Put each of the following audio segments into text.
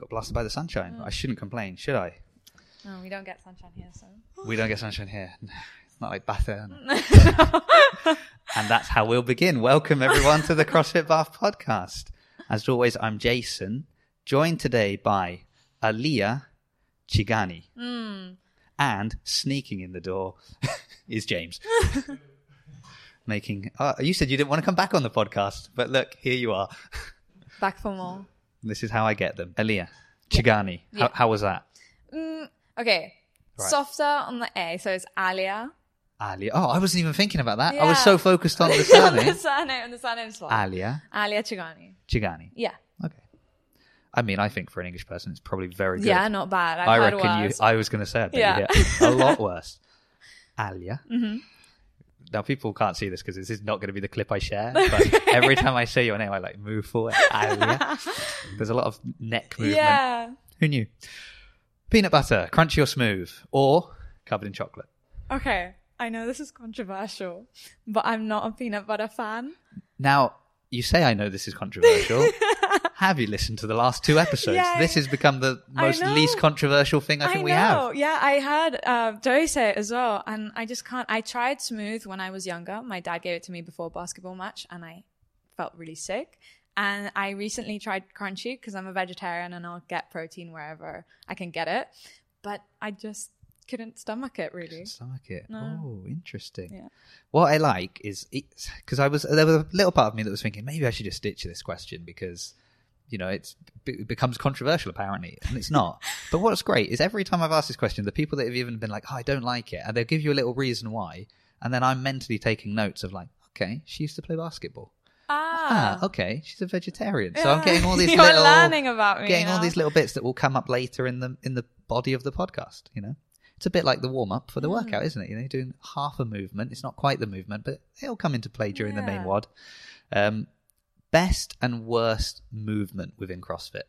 got blasted by the sunshine. Oh. I shouldn't complain, should I? No, we don't get sunshine here, so. We don't get sunshine here. It's not like Bath. and that's how we'll begin. Welcome everyone to the CrossFit Bath podcast. As always, I'm Jason, joined today by Aliyah Chugani. Hmm. And sneaking in the door is James. Making. Oh, you said you didn't want to come back on the podcast, but look, here you are. Back for more. This is how I get them. Aliyah Chugani. Yeah. How, how was that? Mm, okay. Right. Softer on the A, so it's Alia. Alia. Oh, I wasn't even thinking about that. I was so focused on the surname. the surname. surname and the surname's fine. Aliyah Alia Alia Chugani. Chugani. Yeah. Okay. I mean, I think for an English person, it's probably very good. Yeah, not bad. I've I heard reckon you. I was going to say, I bet Yeah. you hit a lot worse. Alia. Mm-hmm. Now people can't see this because this is not going to be the clip I share. But every time I say your name, I like move forward. There's a lot of neck movement. Yeah. Who knew? Peanut butter, crunchy or smooth, or covered in chocolate. Okay. I know this is controversial, but I'm not a peanut butter fan. Now you say I know this is controversial. have you listened to the last two episodes? Yeah, this has become the most least controversial thing I think I we have. Yeah, I heard uh, Joey say it as well, and I just can't. I tried smooth when I was younger. My dad gave it to me before a basketball match, and I felt really sick. And I recently tried crunchy because I'm a vegetarian and I'll get protein wherever I can get it, but I just couldn't stomach it really. Stomach it. No. Oh, interesting. Yeah. What I like is because I was there was a little part of me that was thinking maybe I should just ditch this question because you know it's it becomes controversial apparently and it's not. but what's great is every time I've asked this question, the people that have even been like, "Oh, I don't like it," and they'll give you a little reason why, and then I'm mentally taking notes of like, "Okay, she used to play basketball." Ah, Ah, okay, she's a vegetarian. So I'm getting all these You're little learning about me. getting all these little bits that will come up later in the in the body of the podcast. You know, it's a bit like the warm up for the Hmm. workout, isn't it? You know, doing half a movement. It's not quite the movement, but it'll come into play during the main WOD. Um, best and worst movement within CrossFit.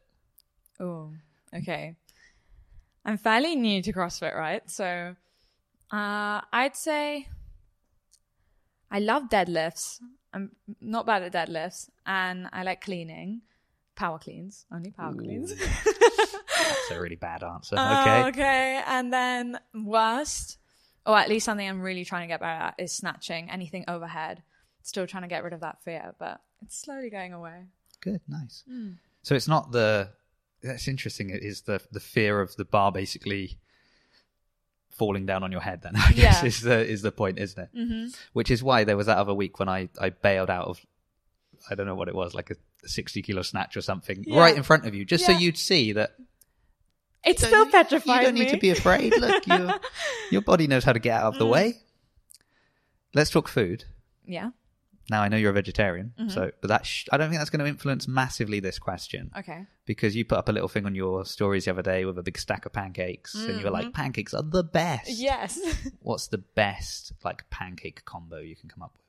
Oh, okay. I'm fairly new to CrossFit, right? So uh, I'd say I love deadlifts. I'm not bad at deadlifts, and I like cleaning. Power cleans, only power cleans. That's a really bad answer. Okay. okay. And then worst, or at least something I'm really trying to get better at, is snatching anything overhead. Still trying to get rid of that fear, but it's slowly going away. Good. Nice. Hmm. So it's not the. That's interesting. It is the the fear of the bar basically falling down on your head. Then I guess Yeah. is the is the point, isn't it? Mm-hmm. Which is why there was that other week when I I bailed out of. I don't know what it was, like a 60 kilo snatch or something, Yeah. right in front of you, just so you'd see that It you still petrified You don't me. need to be afraid. Look, your your body knows how to get out of the Mm. way. Let's talk food. yeah. Now I know you're a vegetarian, Mm-hmm. so but that sh- I don't think that's going to influence massively this question Okay. because you put up a little thing on your stories the other day with a big stack of pancakes, and you were like, "Pancakes are the best." Mm-hmm. Yes. What's the best like pancake combo you can come up with?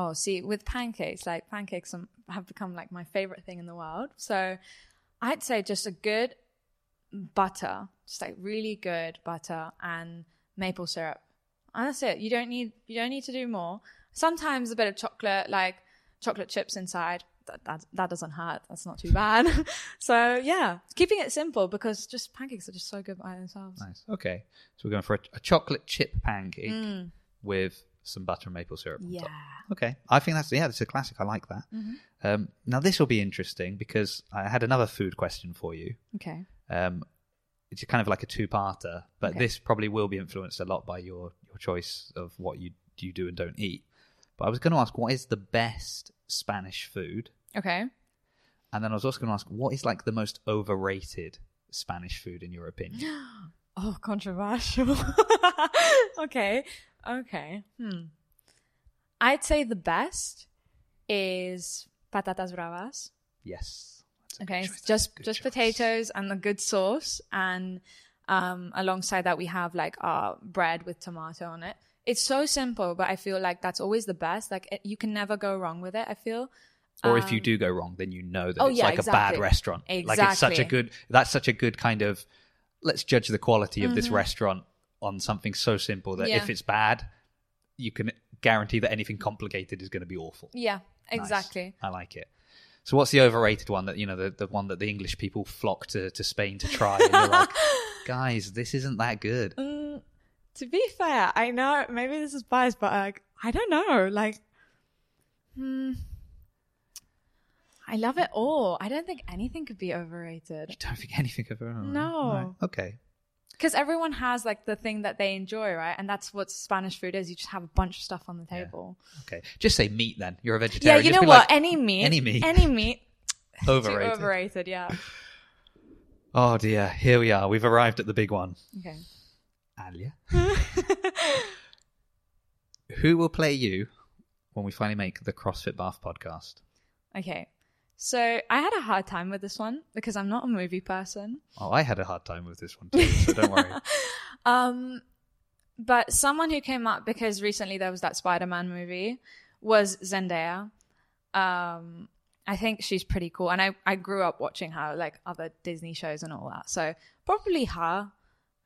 oh, see, with pancakes, like pancakes have become like my favorite thing in the world. So I'd say just a good butter, just like really good butter and maple syrup. And that's it. You don't need you don't need to do more. Sometimes a bit of chocolate, like chocolate chips inside. That, that, that doesn't hurt. That's not too bad. so yeah, keeping it simple because just pancakes are just so good by themselves. Nice. Okay, so we're going for a, a chocolate chip pancake with some butter and maple syrup. on Mm. Yeah. top. Okay, I think that's yeah, that's a classic. I like that. Mm-hmm. Um, now this will be interesting because I had another food question for you. Okay. Um, it's kind of like a two-parter, but Okay. this probably will be influenced a lot by your your choice of what you you do and don't eat. But I was going to ask, what is the best Spanish food? Okay. And then I was also going to ask, what is like the most overrated Spanish food in your opinion? Oh, controversial. okay. Okay. Hmm. I'd say the best is patatas bravas. yes. Okay. Just just choice. potatoes and a good sauce and um alongside that we have like our bread with tomato on it. It's so simple, but I feel like that's always the best. Like it, you can never go wrong with it, I feel. Or if you do go wrong, then you know that Um, oh, it's yeah, like a bad restaurant. exactly. Like it's such a good. That's such a good kind of. Let's judge the quality of this Mm-hmm. restaurant on something so simple that Yeah. if it's bad, you can guarantee that anything complicated is going to be awful. Yeah, Nice. exactly. I like it. So what's the overrated one that you know the the one that the English people flock to to Spain to try? And like, guys, this isn't that good. Mm, to be fair, I know maybe this is biased, but like I don't know. Like, hmm, I love it all. I don't think anything could be overrated You don't think anything of it? No. Okay. because everyone has like the thing that they enjoy, right? And that's what Spanish food is. You just have a bunch of stuff on the Yeah. table. Okay. Just say meat then. You're a vegetarian. Yeah, vegetarian. you Just know be what? like, any meat, any meat. any meat, too overrated. overrated. Yeah. Oh dear. Here we are. We've arrived at the big one. Okay. Alia. Who will play you when we finally make the CrossFit Bath podcast? Okay. So I had a hard time with this one because I'm not a movie person. Oh, I had a hard time with this one too, so don't worry. Um, but someone who came up because recently there was that Spider-Man movie was Zendaya. Um, I think she's pretty cool, and I I grew up watching her like other Disney shows and all that. So probably her.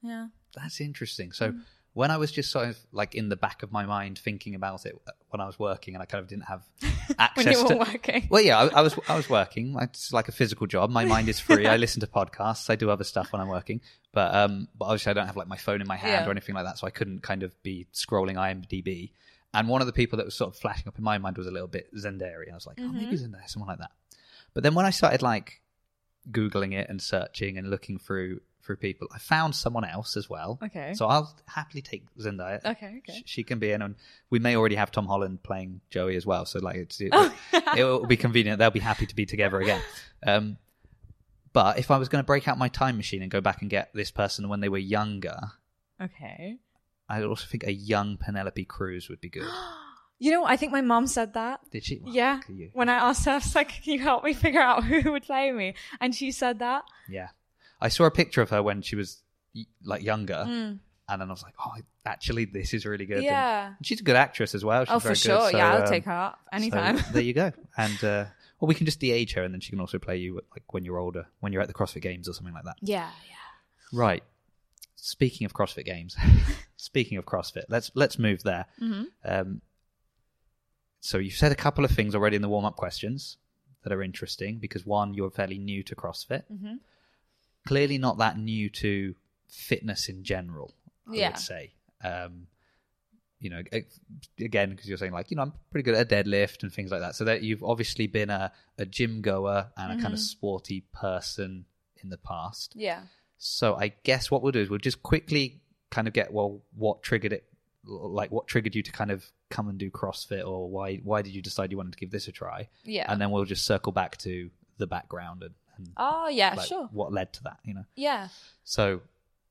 Yeah. That's interesting. So Mm. when I was just sort of like in the back of my mind thinking about it when I was working, and I kind of didn't have access When you were to. working. Well, yeah, I, I was I was working. It's like a physical job. My mind is free. I listen to podcasts. I do other stuff when I'm working. But um, but obviously I don't have like my phone in my hand Yeah. or anything like that, so I couldn't kind of be scrolling IMDb. And one of the people that was sort of flashing up in my mind was a little bit Zendaya. I was like, oh, maybe Mm-hmm. Zendaya, someone like that. But then when I started like googling it and searching and looking through through people, I found someone else as well. Okay. So I'll happily take Zendaya. Okay. Okay. Sh- She can be in, and we may already have Tom Holland playing Joey as well. So like, it's, it, Oh. it will be convenient. They'll be happy to be together again. Um, but if I was going to break out my time machine and go back and get this person when they were younger, Okay. I also think a young Penelope Cruz would be good. You know, I think my mom said that. Did she? Well, Yeah. you. When I asked her, I was like, "Can you help me figure out who would play me?" And she said that. Yeah. I saw a picture of her when she was like younger, Mm. and then I was like, oh, actually, this is really good. And Yeah. she's a good actress as well. She's Oh, for sure. Good, so, yeah, I'll um, take her up so anytime. there you go. And uh, well, we can just de-age her, and then she can also play you like when you're older, when you're at the CrossFit Games or something like that. yeah. Yeah. Right. Speaking of CrossFit Games, speaking of CrossFit, let's let's move there. Mhm. Um, so you've said a couple of things already in the warm-up questions that are interesting because one, you're fairly new to CrossFit. Mhm. Clearly, not that new to fitness in general. I Yeah. would say. Um, you know, again, because you're saying like, you know, I'm pretty good at a deadlift and things like that. So that you've obviously been a, a gym goer and a kind of Mhm. sporty person in the past. Yeah. So I guess what we'll do is we'll just quickly kind of get well, what triggered it, like what triggered you to kind of come and do CrossFit, or why why did you decide you wanted to give this a try, Yeah. and then we'll just circle back to the background and, and oh, yeah, like, sure. what led to that, you know. Yeah. So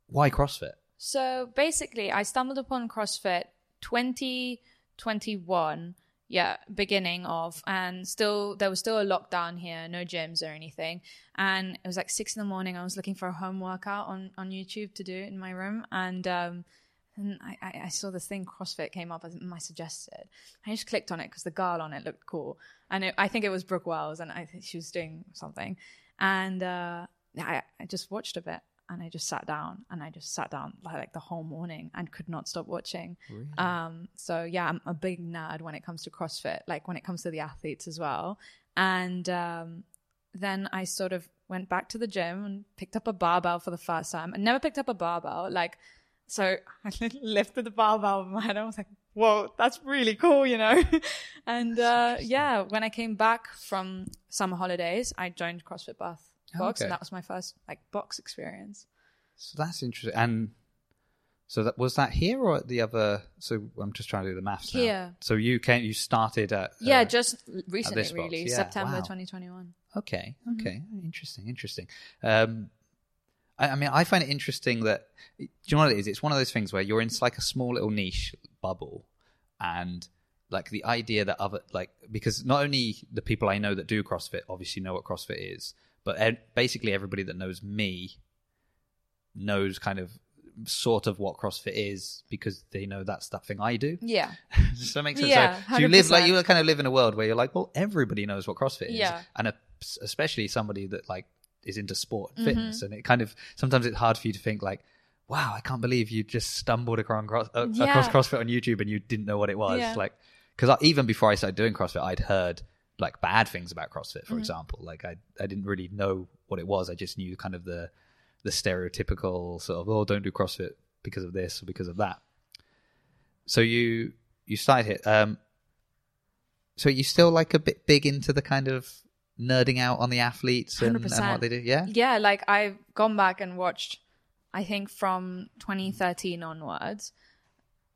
why CrossFit? So basically, I stumbled upon CrossFit 2021, yeah, beginning of, and still there was still a lockdown here, no gyms or anything, and it was like six in the morning. I was looking for a home workout on on YouTube to do in my room, and um, and I, I saw this thing CrossFit came up as my suggested. I just clicked on it because the girl on it looked cool, and it, I think it was Brooke Wells, and I think she was doing something, and uh, I I just watched a bit and I just sat down and I just sat down like, like the whole morning and could not stop watching. Um, so yeah, I'm a big nerd when it comes to CrossFit, like when it comes to the athletes as well. And um, then I sort of went back to the gym and picked up a barbell for the first time. I never picked up a barbell, like so I lifted the barbell over my head. I was like, "Whoa, that's really cool," you know. and uh, yeah, when I came back from summer holidays, I joined CrossFit Bath Box, Okay. and that was my first like box experience. So that's interesting. And so that was that here or at the other? So I'm just trying to do the maths now. Here. So you came, you started at Yeah, uh, just recently, really, yeah, September wow. 2021. Okay. Mm-hmm. Okay. Interesting. Interesting. Um, I, I mean, I find it interesting that do you know what it is? It's one of those things where you're in like a small little niche bubble, and like the idea that other like because not only the people I know that do CrossFit obviously know what CrossFit is, but basically everybody that knows me knows kind of sort of what CrossFit is because they know that's that thing I do. Yeah, Does that make sense? Yeah, so, so you live like you kind of live in a world where you're like, well, everybody knows what CrossFit is, Yeah. and a, especially somebody that like is into sport Mm-hmm. and fitness, and it kind of sometimes it's hard for you to think like, wow, I can't believe you just stumbled across cross, uh, Yeah. across CrossFit on YouTube and you didn't know what it was, Yeah. like because even before I started doing CrossFit, I'd heard like bad things about CrossFit, Mm-hmm. for example. Like I I didn't really know what it was. I just knew kind of the the stereotypical sort of oh don't do CrossFit because of this or because of that. So you you started it. Um, so you still like a bit big into the kind of nerding out on the athletes and, and what they do, yeah. Yeah, like I've gone back and watched, I think from 2013 onwards,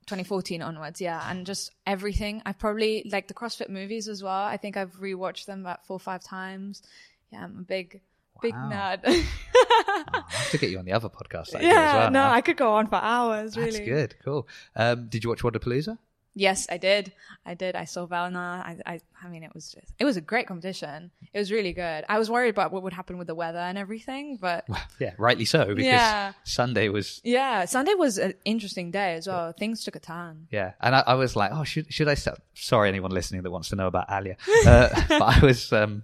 2014 onwards, yeah, and just everything. I probably like the CrossFit movies as well. I think I've rewatched them about four or five times. Yeah, I'm a big, big Wow. nerd. Oh, I have to get you on the other podcast. Yeah, well no, now. I could go on for hours. That's really, good, cool. Um, did you watch Wadapalooza? Yes, I did. I did. I saw Valna. I, I, I mean, it was just, it was a great competition. It was really good. I was worried about what would happen with the weather and everything, but Yeah, rightly so because Yeah. Sunday was yeah, Sunday was an interesting day as well. Things took a turn. yeah, and I, I was like, oh, should should I start? Sorry, anyone listening that wants to know about Alia, uh, but I was um,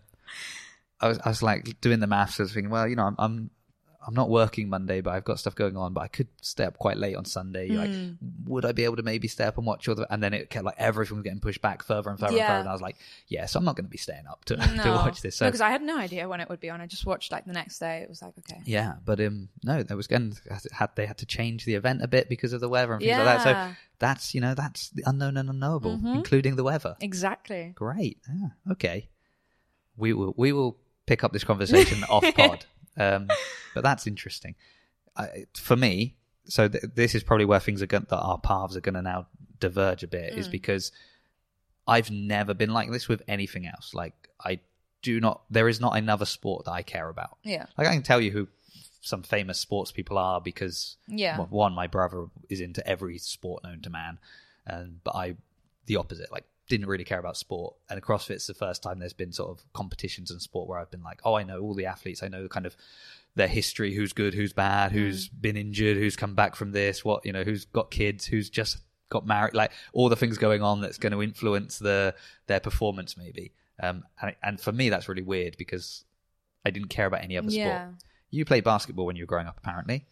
I was I was like doing the maths. I was thinking, well, you know, I'm. I'm I'm not working Monday, but I've got stuff going on. But I could stay up quite late on Sunday. Like, Hmm. would I be able to maybe stay up and watch all the? And then it kept like everything was getting pushed back further and further and further. And I was like, yeah, so I'm not going to be staying up to, No, to watch this. So because I had no idea when it would be on. I just watched like the next day. It was like okay, Yeah, but um, no, there was going had they had to change the event a bit because of the weather and things like that. So that's you know that's the unknown and unknowable, including the weather. exactly. Great. Yeah, okay. We will we will pick up this conversation off pod, um, but that's interesting. I, for me, so th- this is probably where things are going that our paths are going to now diverge a bit, is because I've never been like this with anything else. Like I do not, there is not another sport that I care about. Yeah, Like I can tell you who some famous sports people are because Yeah. well, one, my brother is into every sport known to man, and but I the opposite. Like didn't really care about sport, and CrossFit's the first time there's been sort of competitions in sport where I've been like, oh, I know all the athletes, I know kind of their history, who's good, who's bad, Mm. who's been injured, who's come back from this, what you know, who's got kids, who's just got married, like all the things going on that's going to influence the their performance maybe. Um, and, and for me, that's really weird because I didn't care about any other Yeah. sport. You played basketball when you were growing up, apparently.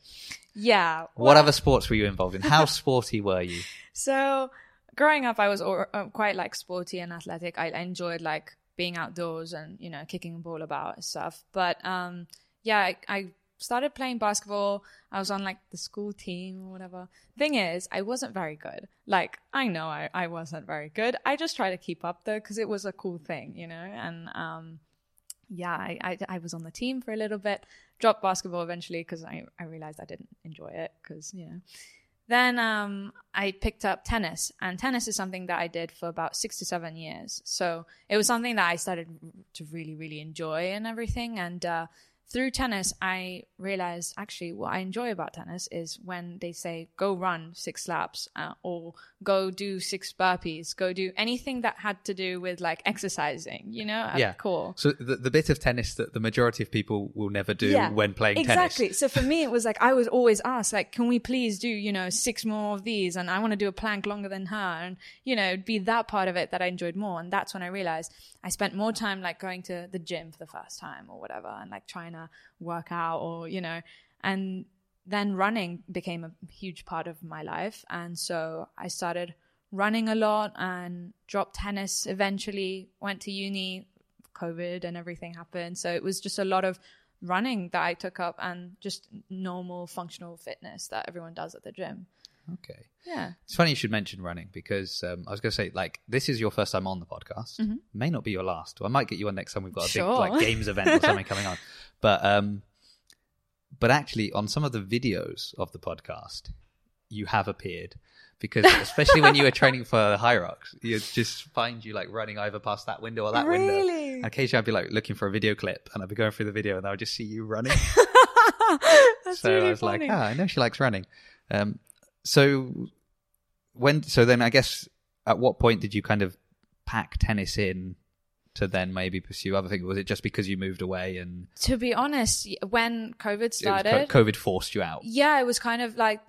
yeah. What other sports were you involved in? How sporty were you? So growing up, I was or, uh, quite like sporty and athletic. I, enjoyed like being outdoors and you know kicking a ball about and stuff. But um, yeah, I, I started playing basketball. I was on like the school team or whatever. Thing is, I wasn't very good. Like I know I, I wasn't very good. I just tried to keep up though because it was a cool thing, you know. And um, yeah, I, I I was on the team for a little bit. Dropped basketball eventually because I I realized I didn't enjoy it because you know. Then um, I picked up tennis, and tennis is something that I did for about six to seven years. So it was something that I started to really, really enjoy and everything. And uh, through tennis, I realized actually what I enjoy about tennis is when they say go run six laps uh, or go do six burpees, go do anything that had to do with like exercising, you know, at yeah. core. So the, the bit of tennis that the majority of people will never do Yeah, when playing exactly. tennis. Exactly. So for me, it was like I was always asked, like, can we please do, you know, six more of these? And I want to do a plank longer than her, and you know, it'd be that part of it that I enjoyed more. And that's when I realized I spent more time like going to the gym for the first time or whatever, and like trying to work out or you know, and then running became a huge part of my life, and so I started running a lot and dropped tennis eventually went to uni COVID and everything happened. So it was just a lot of running that I took up and just normal functional fitness that everyone does at the gym. Okay. Yeah. It's funny you should mention running because um, I was going to say, like, this is your first time on the podcast. May not be your last. Well, I might get you on next time we've got a Mm-hmm. Sure. big like games event or something coming on. But um, but actually, on some of the videos of the podcast, you have appeared because especially when you were training for Hyrox, you just find you like running over past that window or that window. Really? And occasionally, I'd be like looking for a video clip, and I'd be going through the video, and I would just see you running. That's so really I was funny. like, ah, I know she likes running. Um, so when, so then I guess at what point did you kind of pack tennis in to then maybe pursue other things? Was it just because you moved away and To be honest, when COVID started, COVID forced you out? yeah, it was kind of like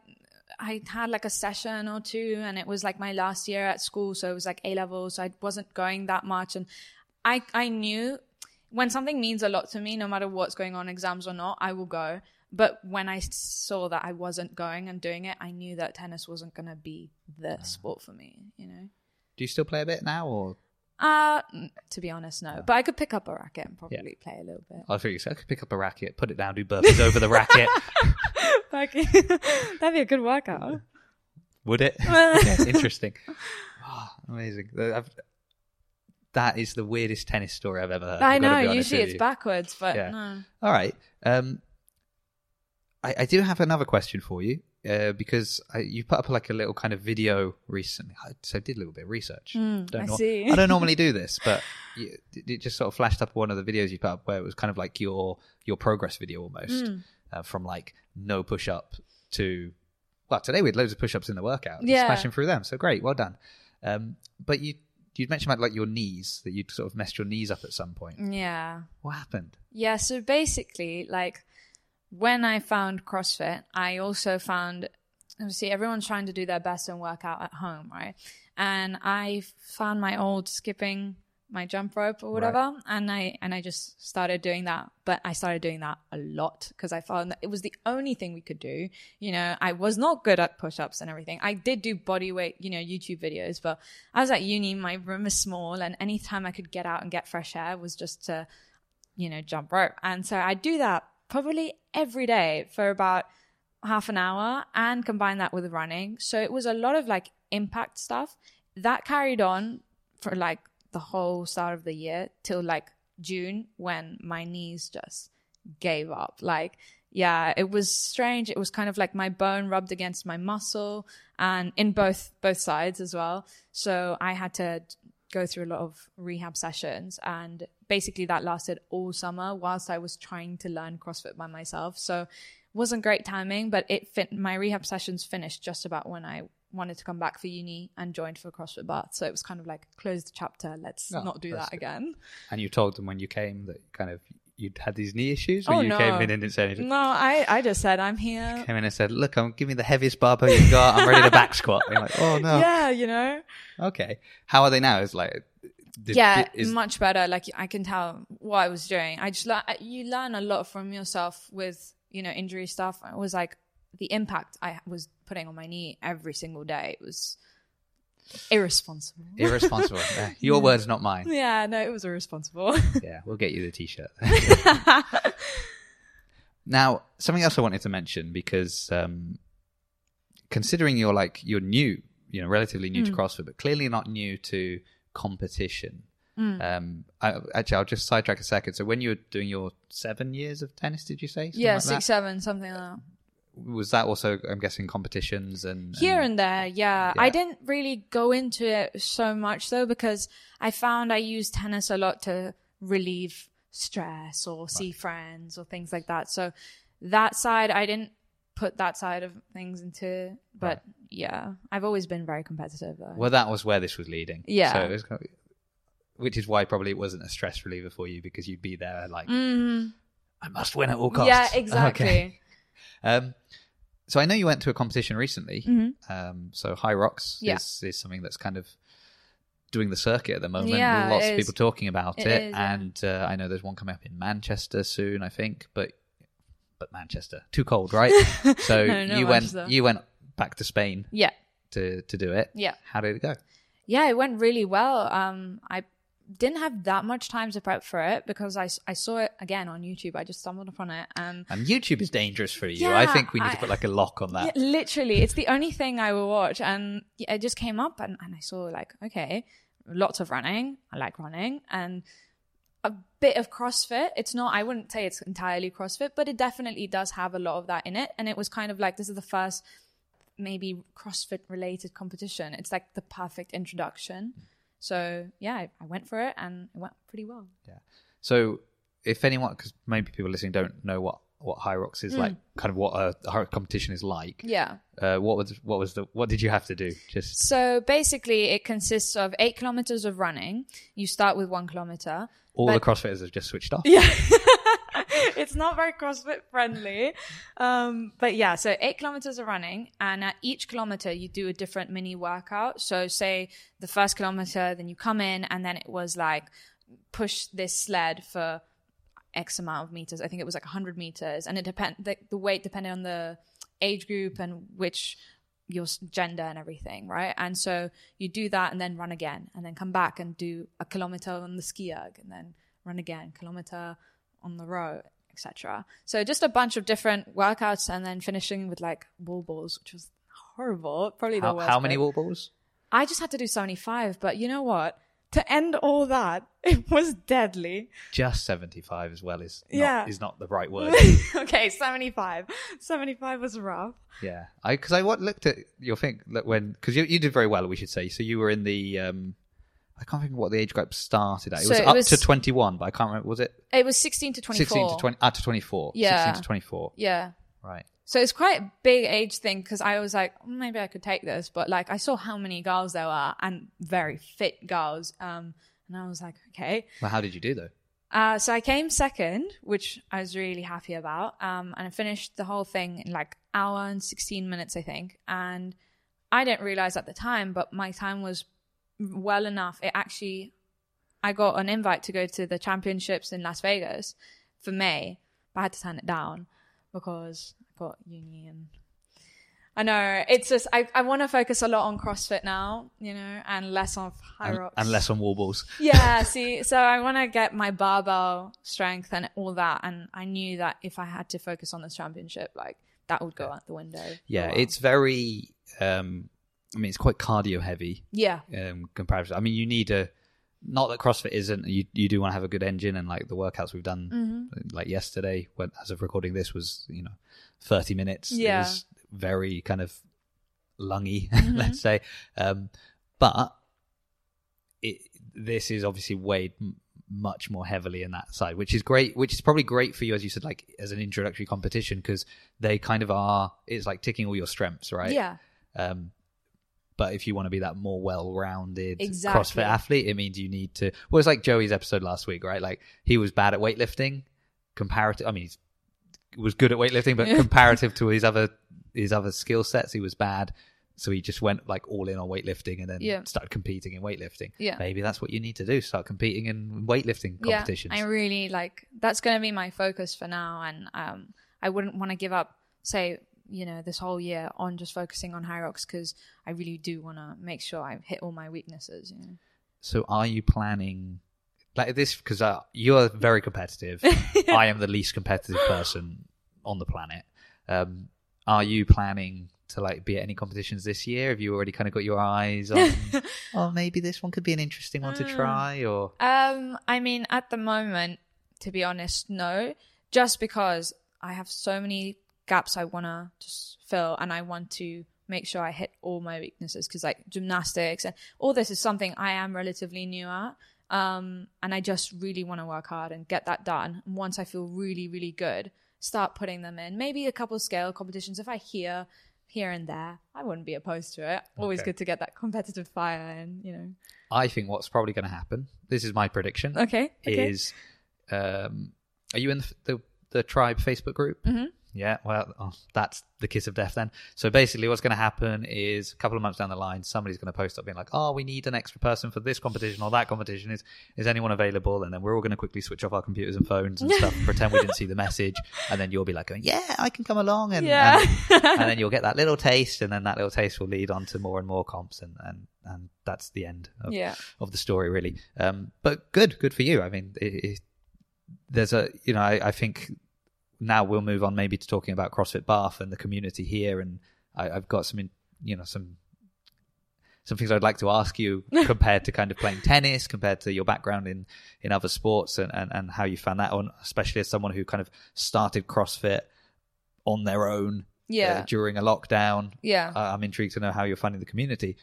I had like a session or two, and it was like my last year at school, so it was like A level, so I wasn't going that much, and I I knew when something means a lot to me, no matter what's going on, exams or not, I will go. But when I saw that I wasn't going and doing it, I knew that tennis wasn't going to be the sport for me. You know. Do you still play a bit now, or Uh, to be honest, no. But I could pick up a racket and probably play a little bit. I so I could pick up a racket, put it down, do burpees over the racket. That'd be a good workout. Would it? yeah, interesting. Oh, amazing. I've, that is the weirdest tennis story I've ever heard. I know. Usually it's you. backwards, but Yeah. no. All right. Um, I, I do have another question for you uh, because I, you put up like a little kind of video recently. I- So I did a little bit of research. Mm, I nor- see. I don't normally do this, but you, it just sort of flashed up one of the videos you put up where it was kind of like your your progress video almost Mm. uh, from like no push up to well today we had loads of push ups in the workout, Yeah. smashing through them. So great, well done. Um, but you you'd mentioned about like your knees that you'd sort of messed your knees up at some point. Yeah. What happened? Yeah, so basically, like when I found CrossFit, I also found obviously everyone's trying to do their best and work out at home, right? And I found my old skipping my jump rope or whatever, and I and I just started doing that. But I started doing that a lot because I found that it was the only thing we could do. You know, I was not good at push-ups and everything. I did do body weight, you know, YouTube videos, but I was at uni. My room is small, and anytime I could get out and get fresh air was just to you know, jump rope. And so I do that probably every day for about half an hour and combine that with running. So it was a lot of like impact stuff that carried on for like the whole start of the year till like June when my knees just gave up. Like, yeah, it was strange. It was kind of like my bone rubbed against my muscle and in both both sides as well. So I had to go through a lot of rehab sessions and basically that lasted all summer whilst I was trying to learn CrossFit by myself. So it wasn't great timing, but it fit my rehab sessions finished just about when I wanted to come back for uni and joined for CrossFit Bath. So it was kind of like close the chapter. Let's Oh, not do that good. again. And you told them when you came that kind of you'd had these knee issues, or Oh, you no. came in and didn't say anything. No, I, I just said I'm here. Came in and said, "Look, I'm give me the heaviest barbell you've got. I'm ready to back squat." And you're like, "Oh no." Yeah, you know. Okay. How are they now? Is like, did- yeah, is, much better. Like I can tell what I was doing. I just lear- you learn a lot from yourself with you know injury stuff. It was like the impact I was putting on my knee every single day. It was irresponsible. irresponsible. Uh, Your words, not mine. yeah, no, it was irresponsible. Yeah, we'll get you the t-shirt. now, something else I wanted to mention because um, considering you're like you're new, you know, relatively new Mm. to CrossFit, but clearly not new to competition. Um, I, actually, I'll just sidetrack a second. So, when you were doing your seven years of tennis, did you say? Something yeah, like six, that? seven, something like that. Was that also, I'm guessing, competitions and Here and- and there, yeah. Yeah. I didn't really go into it so much though because I found I used tennis a lot to relieve stress or see friends or things like that. So that side, I didn't put that side of things into. But yeah, I've always been very competitive though. Well, that was where this was leading. Yeah. So it was, which is why probably it wasn't a stress reliever for you because you'd be there like, Mhm. I must win at all costs. Yeah, exactly. Okay. Um, so I know you went to a competition recently. Mhm. Um, so Hyrox Yeah. is, is something that's kind of doing the circuit at the moment. Yeah, Lots of people talking about it, It is, and uh, I know there's one coming up in Manchester soon. I think, but but Manchester too cold, right? So No, you went Manchester. you went back to Spain Yeah. to to do it. Yeah. How did it go? Yeah, it went really well. Um, I didn't have that much time to prep for it because I, s- I saw it again on YouTube. I just stumbled upon it and And YouTube is dangerous for you. Yeah, I think we need I- to put like a lock on Yeah, that. literally, it's the only thing I will watch, and yeah, it just came up, and, and I saw like, okay, lots of running. I like running, and a bit of CrossFit. It's not. I wouldn't say it's entirely CrossFit, but it definitely does have a lot of that in it. And it was kind of like this is the first maybe CrossFit related competition. It's like the perfect introduction. So yeah, I, I went for it, and it went pretty well. Yeah. So, if anyone, because maybe people listening don't know what what Rocks is like, kind of what a, a competition is like. Yeah. Uh, what was what was the what did you have to do? Just So basically, it consists of eight kilometers of running. You start with one kilometer. all but- the CrossFitters have just switched off. Yeah. it's not very CrossFit friendly. Um, but yeah, so eight kilometers of running, and at each kilometer, you do a different mini workout. So, say the first kilometer, then you come in, and then it was like push this sled for X amount of meters. I think it was like 100 meters, and it depend the, the weight depended on the age group and which your gender and everything, right? And so you do that and then run again, and then come back and do a kilometer on the ski erg, and then run again, kilometer on the row, etc. So just a bunch of different workouts, and then finishing with like wall balls, which was horrible. Probably the How, worst. how many bit. wall balls? I just had to do seventy five, but you know what? To end all that, it was deadly. Just 75 as well is not, Yeah. is not the right word. okay, 75. 75 was rough. yeah. I Because I what, looked at your thing when, because you, you did very well, we should say. So you were in the, um, I can't think what the age group started at. It So was it up was- to 21, but I can't remember, was it It was 16 to 24. 16 to 20, up to 24? Yeah. 16 to 24. Yeah. Right. So it's quite a big age thing because I was like, "Mm, maybe I could take this, but like I saw how many girls there were and very fit girls, um, and I was like, okay. Well, how did you do though? Uh, so I came second, which I was really happy about, um, and I finished the whole thing in like hour and sixteen minutes, I think. And I didn't realize at the time, but my time was well enough. It actually, I got an invite to go to the championships in Las Vegas for May, but I had to turn it down because Uni and I know it's just I, I want to focus a lot on CrossFit now, you know, and less on high And, rocks and less on wall balls. yeah see so i want to get my barbell strength and all that and i knew that if i had to focus on this championship like that would go out the window Yeah. It's very, um, I mean, it's quite cardio heavy. yeah um, comparatively. I mean, you need a not that CrossFit isn't. You you do want to have a good engine, and like the workouts we've done, Mm-hmm. like yesterday, when as of recording this was you know thirty minutes. Yeah. it was very kind of lungy, Mm-hmm. let's say. Um, but it this is obviously weighed m- much more heavily in that side, which is great. Which is probably great for you, as you said, like as an introductory competition, because they kind of are. It's like ticking all your strengths, right? yeah Um, but if you want to be that more well-rounded Exactly. CrossFit athlete, it means you need to. Well, it's like Joey's episode last week, right? Like he was bad at weightlifting, comparative. I mean, he's, he was good at weightlifting, but comparative to his other his other skill sets, he was bad. So he just went like all in on weightlifting and then Yeah. started competing in weightlifting. Yeah. maybe that's what you need to do: start competing in weightlifting competitions. yeah i really like that's going to be my focus for now and um i wouldn't want to give up say you know this whole year on just focusing on Hyrox because i really do want to make sure i hit all my weaknesses you know So are you planning like this? Because uh, you're very competitive. I am the least competitive person on the planet. Um, are you planning to like be at any competitions this year? Have you already kind of got your eyes on? oh, maybe this one could be an interesting one to try. Or Um, I mean, at the moment, to be honest, no. Just because I have so many gaps I want to just fill, and I want to make sure I hit all my weaknesses. Because like gymnastics and all this is something I am relatively new at. Um, and I just really want to work hard and get that done. And once I feel really, really good, start putting them in. Maybe a couple scale competitions if I hear here and there. I wouldn't be opposed to it. Always Okay. good to get that competitive fire and you know. I think what's probably going to happen. This is my prediction. Okay. Okay. Is um, are you in the the, the tribe Facebook group? Mhm. Yeah, well, oh, that's the kiss of death then. So basically, what's going to happen is a couple of months down the line, somebody's going to post up being like, "Oh, we need an extra person for this competition or that competition. Is is anyone available?" And then we're all going to quickly switch off our computers and phones and stuff, and pretend we didn't see the message, and then you'll be like, going, "Yeah, I can come along," and Yeah. and, and then you'll get that little taste, and then that little taste will lead on to more and more comps, and and and that's the end of Yeah. of the story, really. Um, but good, good for you. I mean, it, it, there's a, you know, I, I think now we'll move on maybe to talking about CrossFit Bath and the community here, and I, I've got some, in, you know, some some things I'd like to ask you compared to kind of playing tennis, compared to your background in in other sports, and and, and how you found that on, especially as someone who kind of started CrossFit on their own Yeah. uh, during a lockdown. Yeah. I- I'm intrigued to know how you're finding the community.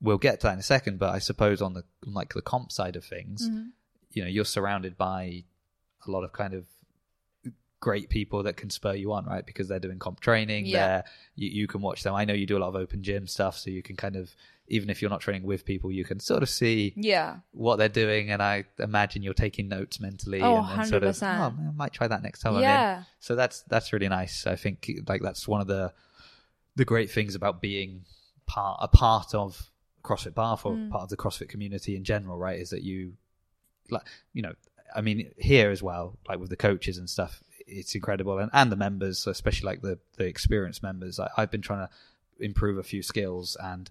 We'll get to that in a second, but I suppose on the like the comp side of things, Mm-hmm. you know, you're surrounded by a lot of kind of great people that can spur you on, right? Because they're doing comp training. Yeah. They're, you, you can watch them. I know you do a lot of open gym stuff, so you can kind of even if you're not training with people, you can sort of see Yeah. what they're doing, and I imagine you're taking notes mentally. Oh, and, and sort of, 100%. oh, I might try that next time I'm in. Yeah. So that's that's really nice. I think like that's one of the the great things about being part a part of CrossFit Bath or Mm. part of the CrossFit community in general, right? Is that you like you know, I mean here as well, like with the coaches and stuff, it's incredible and, and the members, especially like the the experienced members. I, I've been trying to improve a few skills and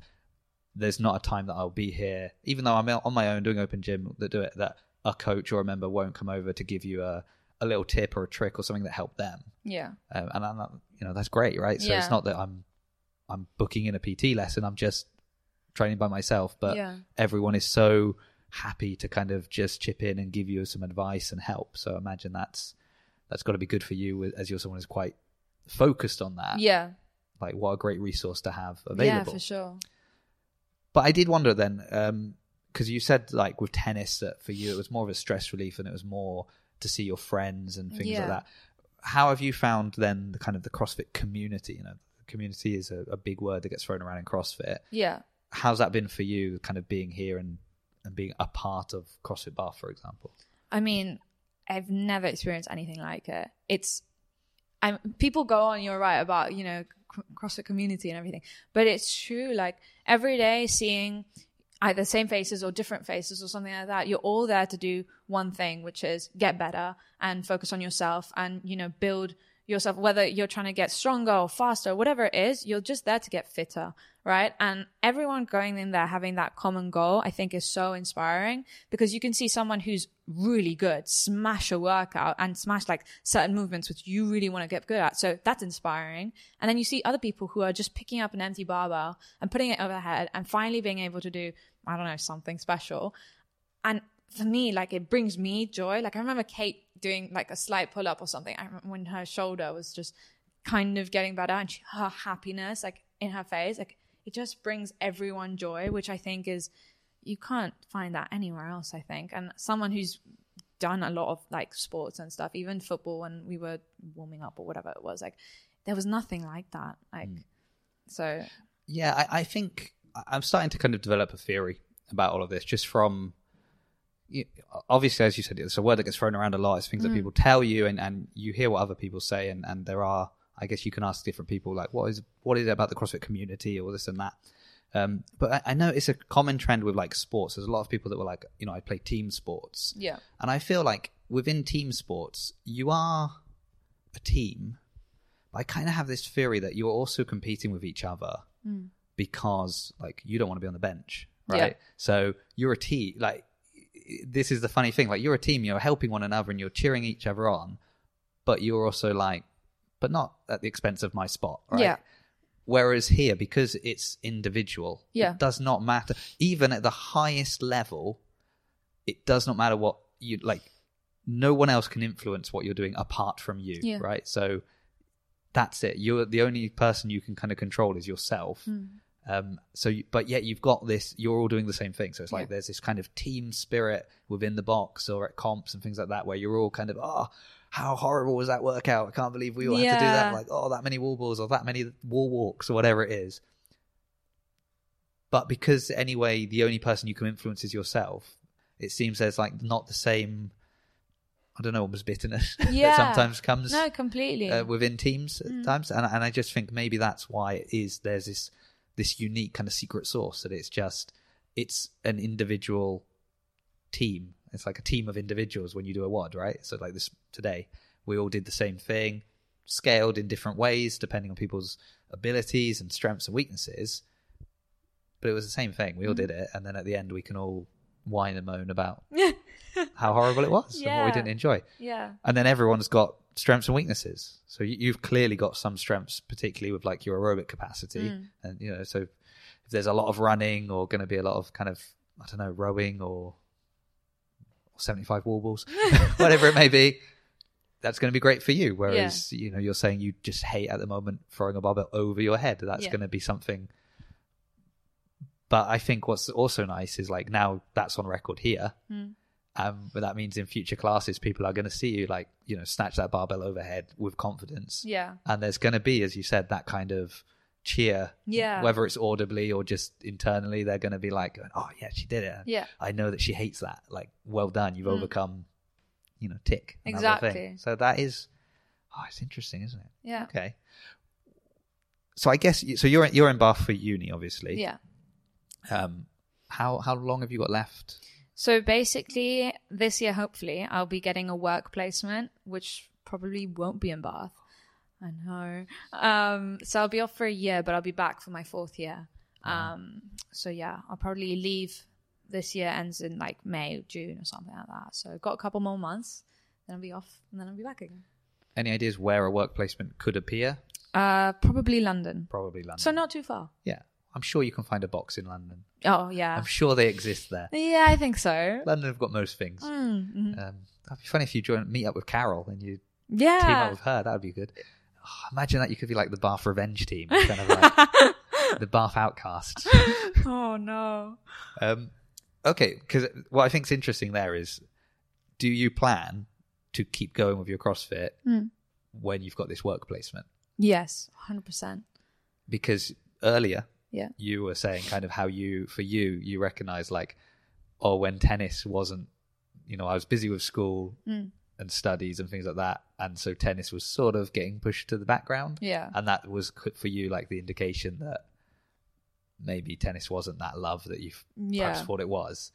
there's not a time that I'll be here, even though I'm on my own doing open gym that do it, that a coach or a member won't come over to give you a, a little tip or a trick or something that helped them. Yeah. Um, and I'm not, you know, that's great, right? So Yeah. it's not that I'm, I'm booking in a PT lesson. I'm just training by myself, but yeah. everyone is so happy to kind of just chip in and give you some advice and help. So imagine that's, that's got to be good for you as you're someone who's quite focused on that. Yeah. Like what a great resource to have available. Yeah, for sure. But I did wonder then, um, because you said like with tennis that for you it was more of a stress relief and it was more to see your friends and things Yeah. like that. How have you found then the kind of the CrossFit community? You know, community is a, a big word that gets thrown around in CrossFit. Yeah. How's that been for you, kind of being here and and being a part of CrossFit Bath, for example? I mean, I've never experienced anything like it. It's, I'm people go on. You're right about you know cr- CrossFit community and everything, but it's true. Like every day, seeing either same faces or different faces or something like that. You're all there to do one thing, which is get better and focus on yourself and you know build yourself. Whether you're trying to get stronger or faster, whatever it is, you're just there to get fitter, right? And everyone going in there having that common goal, I think, is so inspiring because you can see someone who's really good smash a workout and smash like certain movements which you really want to get good at. So that's inspiring. And then you see other people who are just picking up an empty barbell and putting it overhead and finally being able to do, I don't know, something special. And for me, like it brings me joy. Like I remember Kate doing like a slight pull up or something. I remember when her shoulder was just kind of getting better and she, her happiness like in her face, like it just brings everyone joy, which I think is you can't find that anywhere else. I think, and someone who's done a lot of like sports and stuff, even football when we were warming up or whatever it was, like there was nothing like that. Like mm. so, Yeah, I, I think I'm starting to kind of develop a theory about all of this just from. Obviously, as you said, it's a word that gets thrown around a lot. It's things that people tell you, and, and you hear what other people say, and, and there are. I guess you can ask different people, like, what is what is it about the CrossFit community, or this and that. Um, but I, I know it's a common trend with like sports. There's a lot of people that were like, you know, I play team sports, yeah, and I feel like within team sports, you are a team. But I kind of have this theory that you're also competing with each other because, like, you don't want to be on the bench, right? Yeah. So you're a team. Like, this is the funny thing. Like, you're a team. You're helping one another and you're cheering each other on, but you're also like, but not at the expense of my spot, right? Yeah. Whereas here, because it's individual, Yeah. it does not matter. Even at the highest level, it does not matter what you like. No one else can influence what you're doing apart from you, Yeah. right? So that's it. You're the only person you can kind of control is yourself. Hmm. Um, so, you, but yet you've got this. You're all doing the same thing. So it's like Yeah. there's this kind of team spirit within the box or at comps and things like that, where you're all kind of, oh, how horrible was that workout? I can't believe we all had to do that. Like, oh, that many wall balls or that many wall walks or whatever it is. But because anyway, the only person you can influence is yourself, it seems there's like not the same. I don't know, almost bitterness Yeah. that sometimes comes no, completely. uh, within teams at Mm. times, and and I just think maybe that's why it is. There's this this unique kind of secret sauce that it's just it's an individual team. It's like a team of individuals when you do a WOD, right? So like this today, we all did the same thing, scaled in different ways depending on people's abilities and strengths and weaknesses. But it was the same thing. Mm. We all did it, and then at the end, we can all whine and moan about how horrible it was and what we didn't enjoy yeah, and then everyone's got strengths and weaknesses. So you, you've clearly got some strengths, particularly with like your aerobic capacity, Mm. and you know, so if there's a lot of running or going to be a lot of kind of I don't know rowing or, or 75 wall balls, whatever it may be, that's going to be great for you. Whereas you know you're saying you just hate at the moment throwing a barbell over your head. That's Yeah. going to be something. But I think what's also nice is like now that's on record here. Mm. Um, but that means in future classes, people are going to see you like, you know, snatch that barbell overhead with confidence. yeah, And there's going to be, as you said, that kind of cheer, yeah, whether it's audibly or just internally, they're going to be like, oh, yeah, she did it. yeah. I know that she hates that. Like, well done. You've Mm. overcome, you know, tick. Exactly. thing. So that is, oh, it's interesting, isn't it? Yeah. Okay. So I guess, so you're, you're in Bath for uni, obviously. Yeah. Um, how, how long have you got left? So basically, this year, hopefully, I'll be getting a work placement, which probably won't be in Bath. I know. Um, so I'll be off for a year, but I'll be back for my fourth year. Um, so yeah, I'll probably leave. This year ends in like May, June, or something like that. So I've got a couple more months, then I'll be off, and then I'll be back again. Any ideas where a work placement could appear? Uh, probably London. Probably London. So not too far. yeah, I'm sure you can find a box in London. Oh yeah, I'm sure they exist there. yeah, I think so. London have got most things. Mm, mhm. Um, that'd be funny if you join meet up with Carol and you team Yeah. up with her. That would be good. Oh, imagine that you could be like the Bath Revenge team, kind of like the Bath Outcasts. oh no. Um, okay, because what I think's interesting there is, do you plan to keep going with your CrossFit Mm. when you've got this work placement? Yes, hundred percent. Because earlier Yeah. you were saying kind of how you, for you, you recognize like, oh, when tennis wasn't, you know, I was busy with school Mm. and studies and things like that, and so tennis was sort of getting pushed to the background. Yeah. and that was for you like the indication that maybe tennis wasn't that love that you Yeah. perhaps thought it was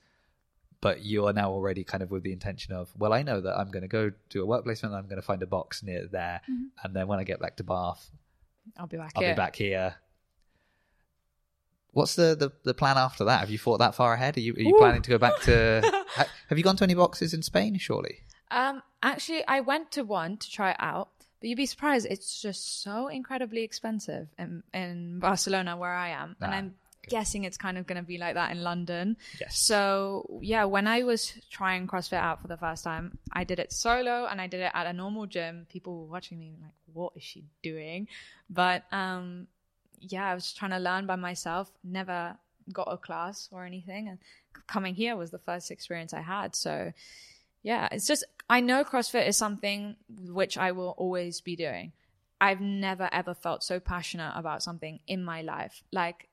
but you are now already kind of with the intention of well i know that i'm going to go do a work placement i'm going to find a box near there Mhm. and then when i get back to bath I'll be back i'll here. be back here what's the, the the plan after that have you thought that far ahead are you, are you Ooh. planning to go back to ha- have you gone to any boxes in spain surely Um, actually, I went to one to try it out, but you'd be surprised. It's just so incredibly expensive in in Barcelona where I am, and Ah, I'm guessing it's kind of going to be like that in London. yes So yeah, when I was trying CrossFit out for the first time, I did it solo and I did it at a normal gym. People were watching me like, "What is she doing?" But um, yeah, I was trying to learn by myself. Never got a class or anything, and coming here was the first experience I had. So yeah, it's just I know CrossFit is something which I will always be doing. I've never ever felt so passionate about something in my life, like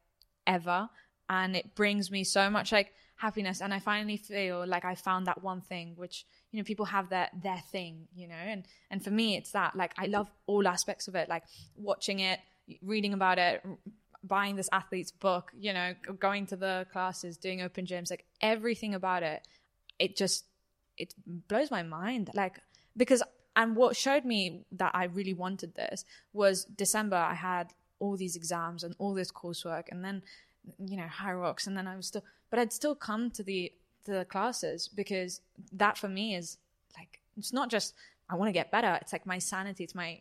ever, and it brings me so much like happiness. And I finally feel like I found that one thing which you know people have their their thing, you know, and and for me it's that like I love all aspects of it, like watching it, reading about it. Buying this athlete's book, you know, going to the classes, doing open gyms, like everything about it, it just it blows my mind like because and what showed me that i really wanted this was december i had all these exams and all this coursework and then you know Hyrox and then i was still but i'd still come to the to the classes because that for me is like it's not just i want to get better it's like my sanity it's my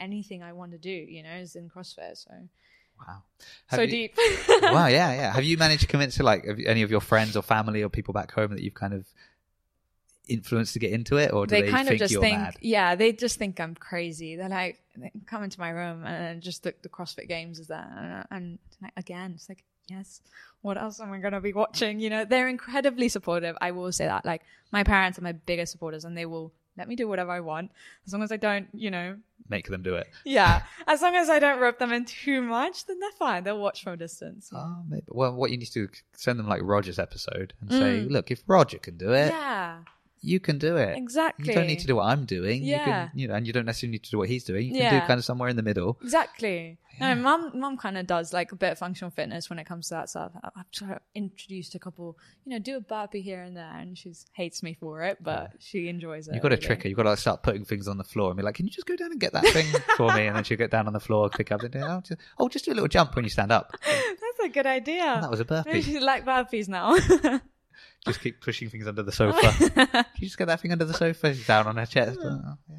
anything i want to do you know is in crossfit so. Wow. So you- deep. Wow, yeah, yeah. Have you managed to convince like any of your friends or family or people back home that you've kind of influenced to get into it, or do they, they, kind think of just think mad? yeah they just think i'm crazy. They're like they come into my room and just the, the crossfit games is there and, and again it's like yes what else am i going to be watching? You know they're incredibly supportive. I will say that like my parents are my biggest supporters and they will let me do whatever i want as long as i don't you know Make them do it. yeah as long as i don't rope them in too much then they're fine they'll watch from a distance Oh, maybe. Well, what you need to do is send them like Roger's episode and say, Mm. look, if Roger can do it, yeah you can do it. exactly You don't need to do what I'm doing. You Yeah. can, you know, and you don't necessarily need to do what he's doing. You can Yeah. do kind of somewhere in the middle. Exactly. Yeah. No, mum, mum kind of does like a bit of functional fitness when it comes to that stuff. I've of introduced a couple, you know, do a burpee here and there, and she hates me for it, but she enjoys it. You've got to really. trick her. You've got to like, start putting things on the floor and be like, can you just go down and get that thing for me? And then she'll get down on the floor, pick up and do, oh, just, oh, just do a little jump when you stand up. That's a good idea. And that was a Maybe burpee. she's like burpees now. Just keep pushing things under the sofa. Can you just get that thing under the sofa? She's down on her chest. Oh, yeah.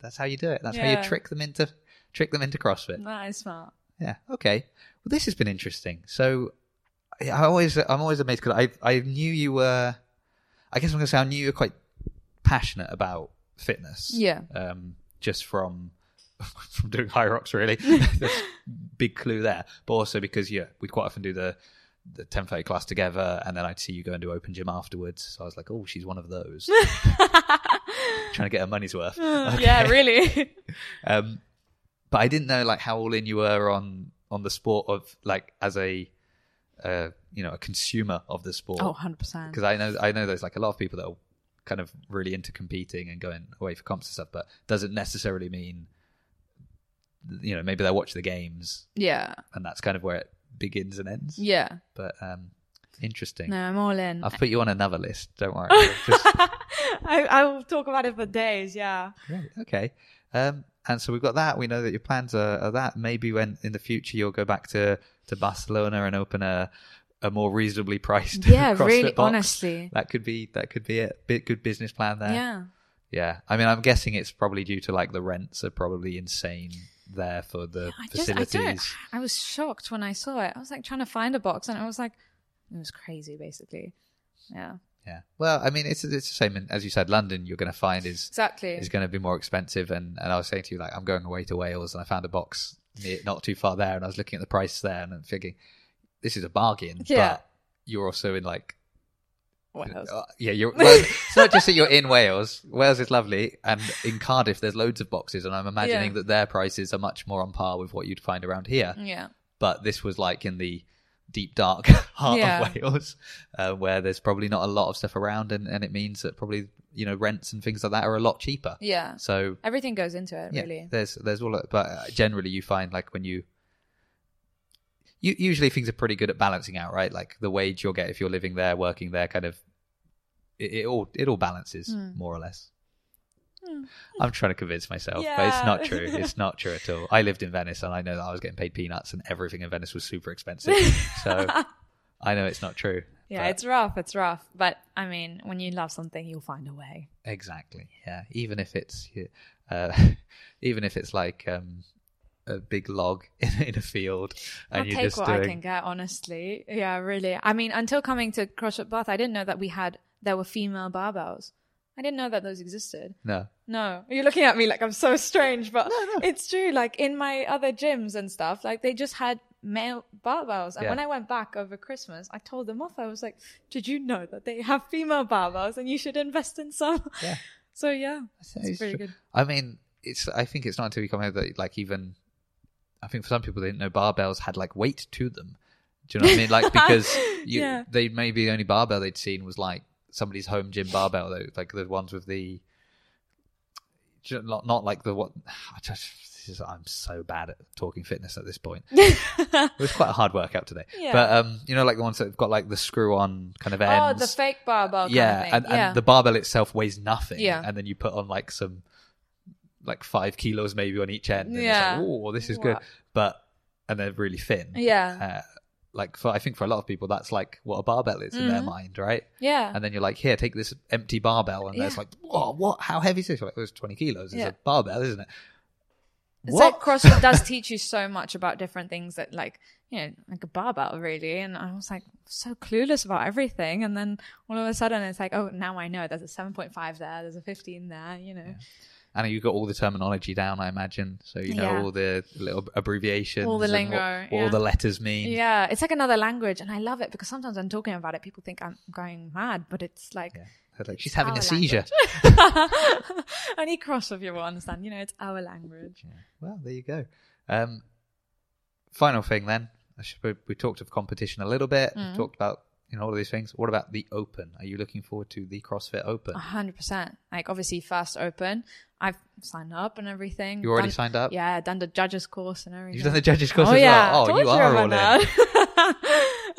That's how you do it. That's how Yeah. you trick them into trick them into CrossFit. that is smart. Yeah. Okay. Well, this has been interesting. So, I I always, I'm always amazed because I, I knew you were. I guess I'm going to say I knew you were quite passionate about fitness. Yeah. Um, just from from doing Hyrox, really. Big clue there, but also because yeah, we'd quite often do the the 10:30 class together, and then I'd see you go and do open gym afterwards. So I was like, oh, she's one of those trying to get her money's worth. Yeah, Okay. really. Um, but I didn't know like how all in you were on on the sport of like as a uh, you know a consumer of the sport. oh, 100%. because I know I know there's like a lot of people that are kind of really into competing and going away for comps and stuff, but doesn't necessarily mean you know maybe they watch the games Yeah. and that's kind of where it begins and ends. Yeah. But um, interesting. No, I'm all in. I've put you on another list. Don't worry. Just- I, I will talk about it for days. Yeah. Right, okay. Um, and so we've got that. We know that your plans are, are that. Maybe when in the future you'll go back to to Barcelona and open a a more reasonably priced Yeah, really, box. honestly. that could be that could be it. Bit good business plan there. Yeah. Yeah. I mean, I'm guessing it's probably due to like the rents are probably insane there for the I just, I facilities. I was shocked when I saw it. I was like trying to find a box and I was like, it was crazy basically. Yeah, yeah. Well, I mean, it's it's the same in, as you said. London, you're going to find is exactly. is going to be more expensive. And and I was saying to you, like, I'm going away to Wales, and I found a box near, not too far there, and I was looking at the price there, and I'm thinking, this is a bargain. Yeah. But you're also in like What else? Uh, yeah, you're. Well, it's not just that you're in Wales. Wales is lovely, and in Cardiff, there's loads of boxes, and I'm imagining Yeah. that their prices are much more on par with what you'd find around here. Yeah, But this was like in the deep dark heart Yeah. of Wales, uh, where there's probably not a lot of stuff around, and, and it means that probably you know rents and things like that are a lot cheaper. yeah. So Everything goes into it, yeah, really. there's there's all, but uh, generally you find like when you. You, usually things are pretty good at balancing out, right? Like the wage you'll get if you're living there, working there, kind of it, it all it all balances Hmm. more or less. I'm trying to convince myself, but it's not true. It's not true at all. I lived in Venice, and I know that I was getting paid peanuts, and everything in Venice was super expensive. so I know it's not true. Yeah, but- it's rough. It's rough. But I mean, when you love something, you'll find a way. Exactly. Yeah. Even if it's, uh, even if it's like um, a big log in, in a field, and I'll you're take just what doing. I can get, honestly. Yeah, really. I mean, until coming to CrossFit Bath, I didn't know that we had there were female barbells. I didn't know that those existed. No. No, you're looking at me like I'm so strange, but it's true. Like in my other gyms and stuff, like they just had male barbells. And Yeah. when I went back over Christmas, I told them off. I was like, "Did you know that they have female barbells and you should invest in some?" Yeah. So yeah, It's pretty true. good. I mean, it's. I think it's not until you come out that like even. I think for some people they didn't know barbells had like weight to them. Do you know what I mean? Like because you, Yeah. they maybe the only barbell they'd seen was like somebody's home gym barbell, though, like the ones with the. Not not like the what. I just this is, I'm so bad at talking fitness at this point. It was quite a hard workout today. Yeah. But um, you know, like the ones that have got like the screw-on kind of ends. Oh, the fake barbell. Kind yeah, of thing. and, yeah. and the barbell itself weighs nothing. Yeah. and then you put on like some, like five kilos maybe on each end. And Yeah. It's like, oh, this is good. But and they're really thin. yeah, Uh, like for I think for a lot of people that's like what a barbell is in their Mhm. mind, right? yeah. And then you're like, here, take this empty barbell, and Yeah. it's like, whoa, what? How heavy is this? You're like, it was 20 kilos. It's Yeah. a barbell, isn't it? It's what? like CrossFit does teach you so much about different things that, like, you know, like a barbell, really. And I was like so clueless about everything. And then all of a sudden, it's like, oh, now I know. There's a 7.5 there. There's a 15 there. You know, and you've got all the terminology down, I imagine. So you know Yeah. all the little abbreviations, All the lingo, what, yeah. all the letters mean. yeah, it's like another language, and I love it because sometimes I'm talking about it, people think I'm going mad, but it's like. Yeah. Like, she's having a seizure. Any CrossFit will understand. You know, it's our language. Yeah. Well, there you go. Um, final thing then. I should, we, we talked of competition a little bit. Mm. Talked about you know all of these things. What about the Open? Are you looking forward to the CrossFit Open? A hundred percent. Like obviously, first open. I've signed up and everything. You already Done- signed up. Yeah, done the judges course and everything. You've done the judges course oh as yeah, well. Oh, you are all in.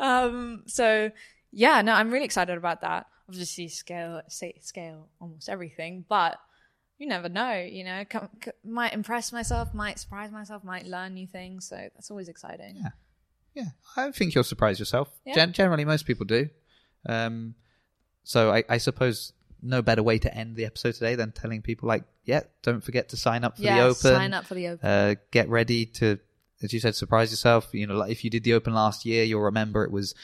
um. So yeah, no, I'm really excited about that. Obviously, scale say, scale almost everything, but you never know. You know, com- c- might impress myself, might surprise myself, might learn new things. So that's always exciting. Yeah. Yeah, I think you'll surprise yourself. Yeah. Gen- generally, most people do. Um, so I, I suppose no better way to end the episode today than telling people like, yeah, don't forget to sign up for Yeah, the Open. sign up for the open. Uh, get ready to, as you said, surprise yourself. You know, like if you did the Open last year, you'll remember it was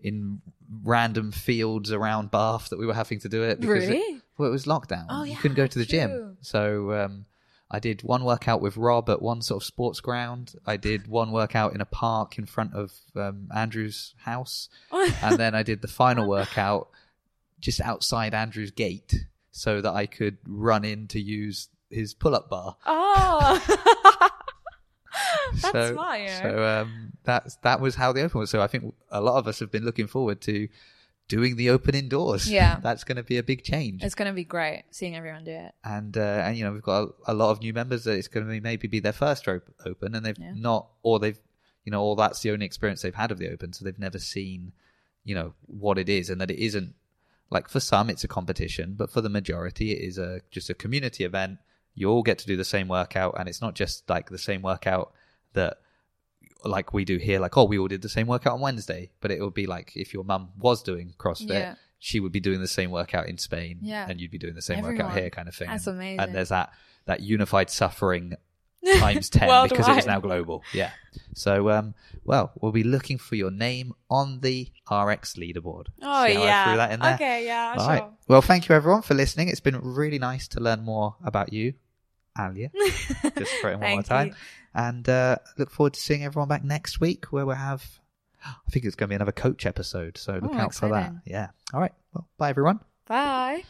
in random fields around Bath that we were having to do it. Because really? It, well, it was lockdown. Oh, yeah, you couldn't go to the gym. So um, I did one workout with Rob at one sort of sports ground. I did one workout in a park in front of um, Andrew's house, and then I did the final workout just outside Andrew's gate so that I could run in to use his pull-up bar. oh, that's so, smart. So um, that's that was how the open was. So I think a lot of us have been looking forward to doing the open indoors. Yeah. that's going to be a big change. It's going to be great seeing everyone do it. and uh, and you know we've got a, a lot of new members that it's going to be maybe be their first op- open, and they've Yeah. not, or they've, you know, or that's the only experience they've had of the open, so they've never seen, you know, what it is, and that it isn't like for some it's a competition, but for the majority it is a just a community event you all get to do the same workout, and it's not just like the same workout that like we do here, like oh, we all did the same workout on Wednesday, but it would be like if your mum was doing CrossFit, Yeah. she would be doing the same workout in Spain, Yeah. and you'd be doing the same workout here, kind of thing. That's and, amazing. And there's that that unified suffering times 10 because it is Worldwide. now global. Yeah. So, um, well, we'll be looking for your name on the RX leaderboard. Oh See how I yeah. threw that in there? Okay, yeah, All sure. right. Well, thank you everyone for listening. It's been really nice to learn more about you, Aliya. Just for it one more time. you. And uh, look forward to seeing everyone back next week where we'll have, I think it's going to be another coach episode. So look Oh, out for that. Yeah. All right. Well, bye everyone. Bye.